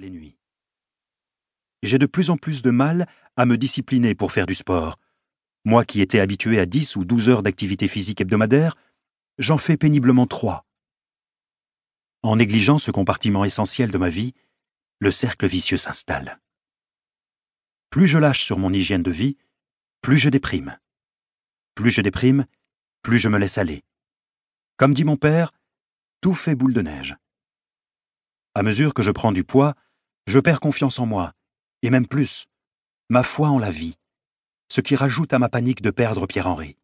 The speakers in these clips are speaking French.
les nuits. J'ai de plus en plus de mal à me discipliner pour faire du sport. Moi qui étais habitué à 10 ou 12 heures d'activité physique hebdomadaire, j'en fais péniblement trois. En négligeant ce compartiment essentiel de ma vie, le cercle vicieux s'installe. Plus je lâche sur mon hygiène de vie, plus je déprime. Plus je déprime, plus je me laisse aller. Comme dit mon père, tout fait boule de neige. À mesure que je prends du poids, je perds confiance en moi, et même plus, ma foi en la vie, ce qui rajoute à ma panique de perdre Pierre-Henri.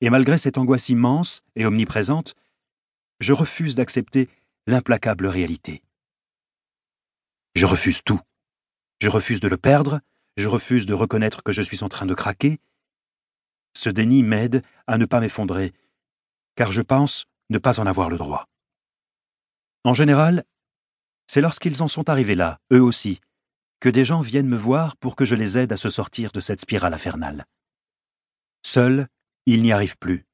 Et malgré cette angoisse immense et omniprésente, je refuse d'accepter l'implacable réalité. Je refuse tout. Je refuse de le perdre, je refuse de reconnaître que je suis en train de craquer. Ce déni m'aide à ne pas m'effondrer, car je pense ne pas en avoir le droit. En général, c'est lorsqu'ils en sont arrivés là, eux aussi, que des gens viennent me voir pour que je les aide à se sortir de cette spirale infernale. Seuls, ils n'y arrivent plus.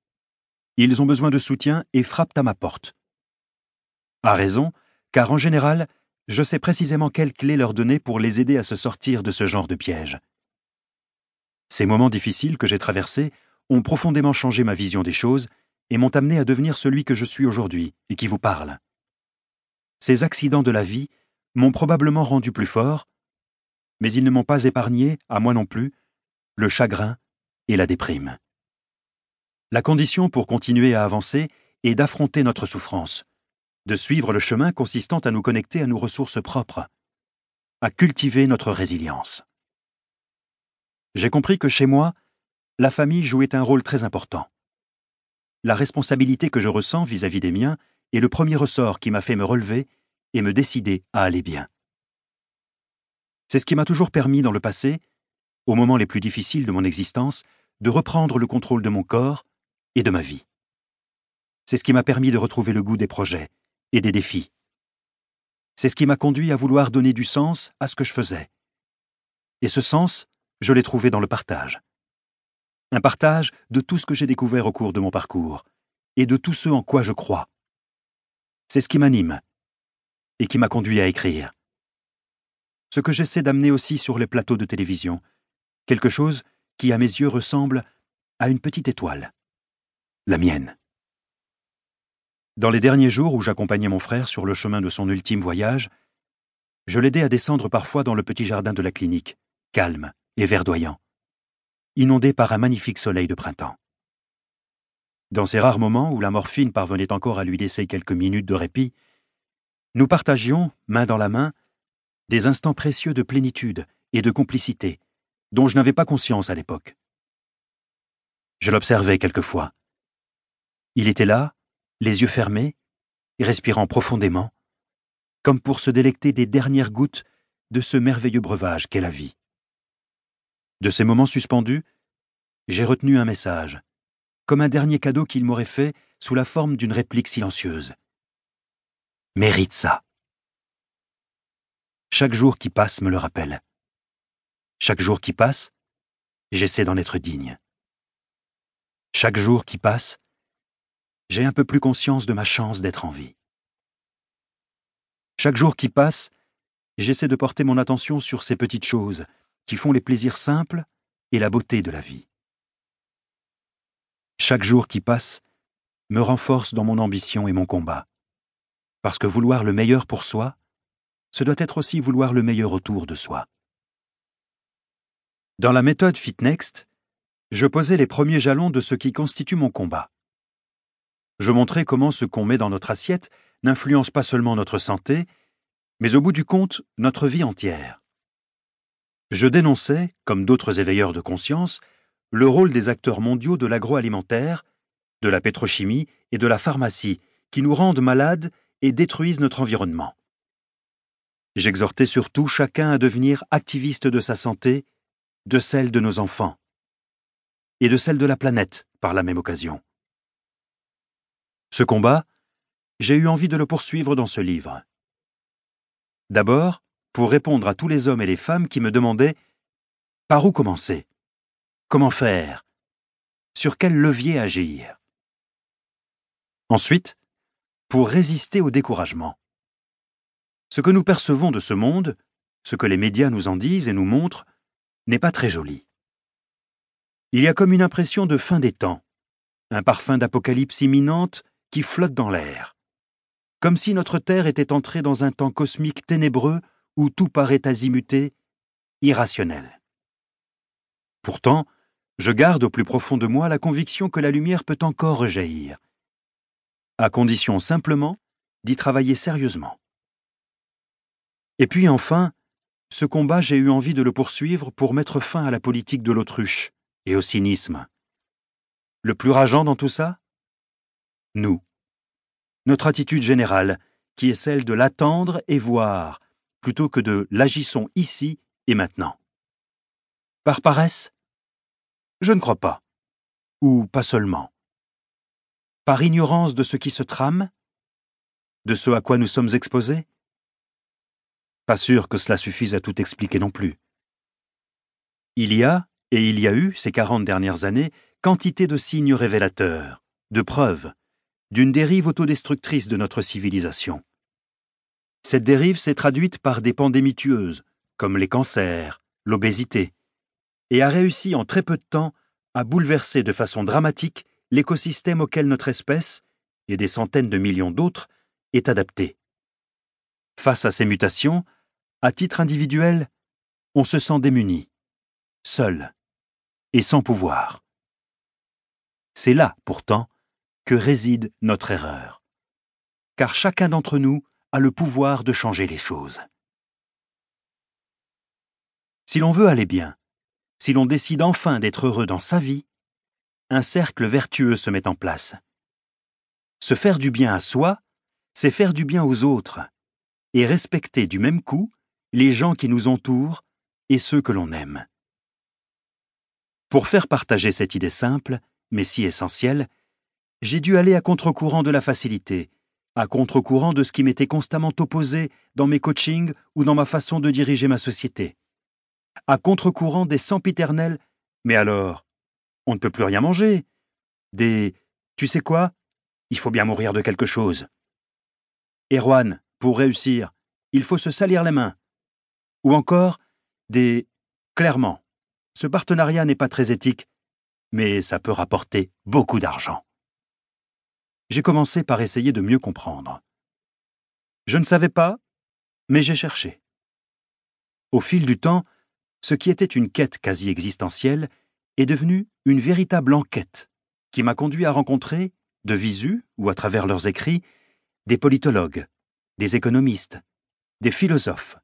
Ils ont besoin de soutien et frappent à ma porte. À raison, car en général, je sais précisément quelle clé leur donner pour les aider à se sortir de ce genre de piège. Ces moments difficiles que j'ai traversés ont profondément changé ma vision des choses et m'ont amené à devenir celui que je suis aujourd'hui et qui vous parle. Ces accidents de la vie m'ont probablement rendu plus fort, mais ils ne m'ont pas épargné, à moi non plus, le chagrin et la déprime. La condition pour continuer à avancer est d'affronter notre souffrance, de suivre le chemin consistant à nous connecter à nos ressources propres, à cultiver notre résilience. J'ai compris que chez moi, la famille jouait un rôle très important. La responsabilité que je ressens vis-à-vis des miens est le premier ressort qui m'a fait me relever et me décider à aller bien. C'est ce qui m'a toujours permis dans le passé, aux moments les plus difficiles de mon existence, de reprendre le contrôle de mon corps et de ma vie. C'est ce qui m'a permis de retrouver le goût des projets et des défis. C'est ce qui m'a conduit à vouloir donner du sens à ce que je faisais. Et ce sens, je l'ai trouvé dans le partage. Un partage de tout ce que j'ai découvert au cours de mon parcours et de tout ce en quoi je crois. C'est ce qui m'anime et qui m'a conduit à écrire. Ce que j'essaie d'amener aussi sur les plateaux de télévision, quelque chose qui à mes yeux ressemble à une petite étoile, la mienne. Dans les derniers jours où j'accompagnais mon frère sur le chemin de son ultime voyage, je l'aidais à descendre parfois dans le petit jardin de la clinique, calme et verdoyant, inondé par un magnifique soleil de printemps. Dans ces rares moments où la morphine parvenait encore à lui laisser quelques minutes de répit, nous partagions, main dans la main, des instants précieux de plénitude et de complicité, dont je n'avais pas conscience à l'époque. Je l'observais quelquefois. Il était là, les yeux fermés, respirant profondément, comme pour se délecter des dernières gouttes de ce merveilleux breuvage qu'est la vie. De ces moments suspendus, j'ai retenu un message, comme un dernier cadeau qu'il m'aurait fait sous la forme d'une réplique silencieuse. Mérite ça. Chaque jour qui passe me le rappelle. Chaque jour qui passe, j'essaie d'en être digne. Chaque jour qui passe, j'ai un peu plus conscience de ma chance d'être en vie. Chaque jour qui passe, j'essaie de porter mon attention sur ces petites choses qui font les plaisirs simples et la beauté de la vie. Chaque jour qui passe me renforce dans mon ambition et mon combat, parce que vouloir le meilleur pour soi, ce doit être aussi vouloir le meilleur autour de soi. Dans la méthode FitNext, je posais les premiers jalons de ce qui constitue mon combat. Je montrais comment ce qu'on met dans notre assiette n'influence pas seulement notre santé, mais au bout du compte, notre vie entière. Je dénonçais, comme d'autres éveilleurs de conscience, le rôle des acteurs mondiaux de l'agroalimentaire, de la pétrochimie et de la pharmacie qui nous rendent malades et détruisent notre environnement. J'exhortais surtout chacun à devenir activiste de sa santé, de celle de nos enfants, et de celle de la planète par la même occasion. Ce combat, j'ai eu envie de le poursuivre dans ce livre. D'abord, pour répondre à tous les hommes et les femmes qui me demandaient par où commencer, comment faire, sur quel levier agir? Ensuite, pour résister au découragement. Ce que nous percevons de ce monde, ce que les médias nous en disent et nous montrent, n'est pas très joli. Il y a comme une impression de fin des temps, un parfum d'apocalypse imminente qui flotte dans l'air, comme si notre Terre était entrée dans un temps cosmique ténébreux où tout paraît azimuté, irrationnel. Pourtant, je garde au plus profond de moi la conviction que la lumière peut encore rejaillir, à condition simplement d'y travailler sérieusement. Et puis enfin, ce combat, j'ai eu envie de le poursuivre pour mettre fin à la politique de l'autruche et au cynisme. Le plus rageant dans tout ça? Nous. Notre attitude générale, qui est celle de l'attendre et voir, plutôt que de l'agissons ici et maintenant. Par paresse Je ne crois pas. Ou pas seulement. Par ignorance de ce qui se trame? De ce à quoi nous sommes exposés? Pas sûr que cela suffise à tout expliquer non plus. Il y a, et il y a eu, ces quarante dernières années, quantité de signes révélateurs, de preuves, d'une dérive autodestructrice de notre civilisation. Cette dérive s'est traduite par des pandémies tueuses, comme les cancers, l'obésité, et a réussi en très peu de temps à bouleverser de façon dramatique l'écosystème auquel notre espèce, et des centaines de millions d'autres, est adaptée. Face à ces mutations, à titre individuel, on se sent démuni, seul et sans pouvoir. C'est là, pourtant, que réside notre erreur. Car chacun d'entre nous a le pouvoir de changer les choses. Si l'on veut aller bien, si l'on décide enfin d'être heureux dans sa vie, un cercle vertueux se met en place. Se faire du bien à soi, c'est faire du bien aux autres, et respecter du même coup les gens qui nous entourent et ceux que l'on aime. Pour faire partager cette idée simple, mais si essentielle, j'ai dû aller à contre-courant de la facilité, à contre-courant de ce qui m'était constamment opposé dans mes coachings ou dans ma façon de diriger ma société, à contre-courant des sempiternels Mais alors, on ne peut plus rien manger, des Tu sais quoi? Il faut bien mourir de quelque chose. Erwan, pour réussir, il faut se salir les mains. Ou encore des Clairement, ce partenariat n'est pas très éthique, mais ça peut rapporter beaucoup d'argent. J'ai commencé par essayer de mieux comprendre. Je ne savais pas, mais j'ai cherché. Au fil du temps, ce qui était une quête quasi existentielle est devenu une véritable enquête qui m'a conduit à rencontrer, de visu ou à travers leurs écrits, des politologues, des économistes, des philosophes,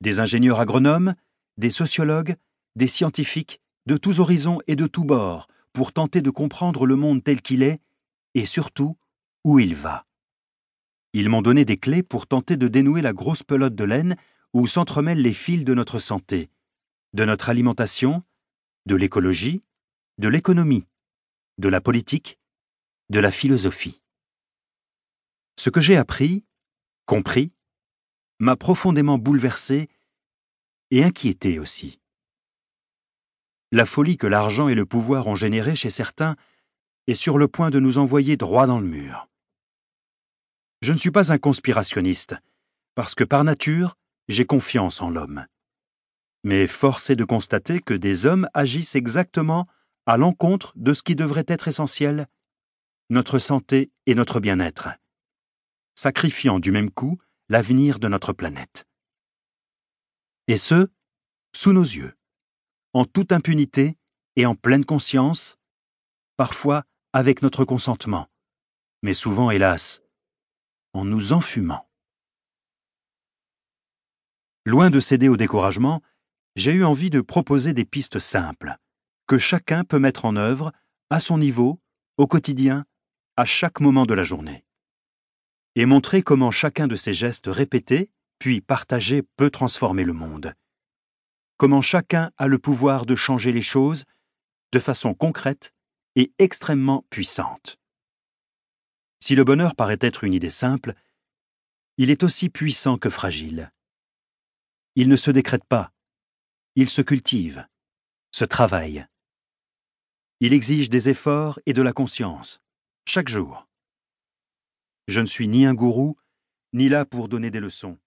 des ingénieurs agronomes, des sociologues des scientifiques de tous horizons et de tous bords pour tenter de comprendre le monde tel qu'il est et surtout où il va. Ils m'ont donné des clés pour tenter de dénouer la grosse pelote de laine où s'entremêlent les fils de notre santé, de notre alimentation, de l'écologie, de l'économie, de la politique, de la philosophie. Ce que j'ai appris, compris, m'a profondément bouleversé et inquiété aussi. La folie que l'argent et le pouvoir ont générée chez certains est sur le point de nous envoyer droit dans le mur. Je ne suis pas un conspirationniste, parce que par nature, j'ai confiance en l'homme. Mais force est de constater que des hommes agissent exactement à l'encontre de ce qui devrait être essentiel, notre santé et notre bien-être, sacrifiant du même coup l'avenir de notre planète. Et ce, sous nos yeux en toute impunité et en pleine conscience, parfois avec notre consentement, mais souvent, hélas, en nous enfumant. Loin de céder au découragement, j'ai eu envie de proposer des pistes simples, que chacun peut mettre en œuvre, à son niveau, au quotidien, à chaque moment de la journée. Et montrer comment chacun de ces gestes répétés, puis partagés, peut transformer le monde comment chacun a le pouvoir de changer les choses de façon concrète et extrêmement puissante. Si le bonheur paraît être une idée simple, il est aussi puissant que fragile. Il ne se décrète pas, il se cultive, se travaille. Il exige des efforts et de la conscience, chaque jour. Je ne suis ni un gourou, ni là pour donner des leçons.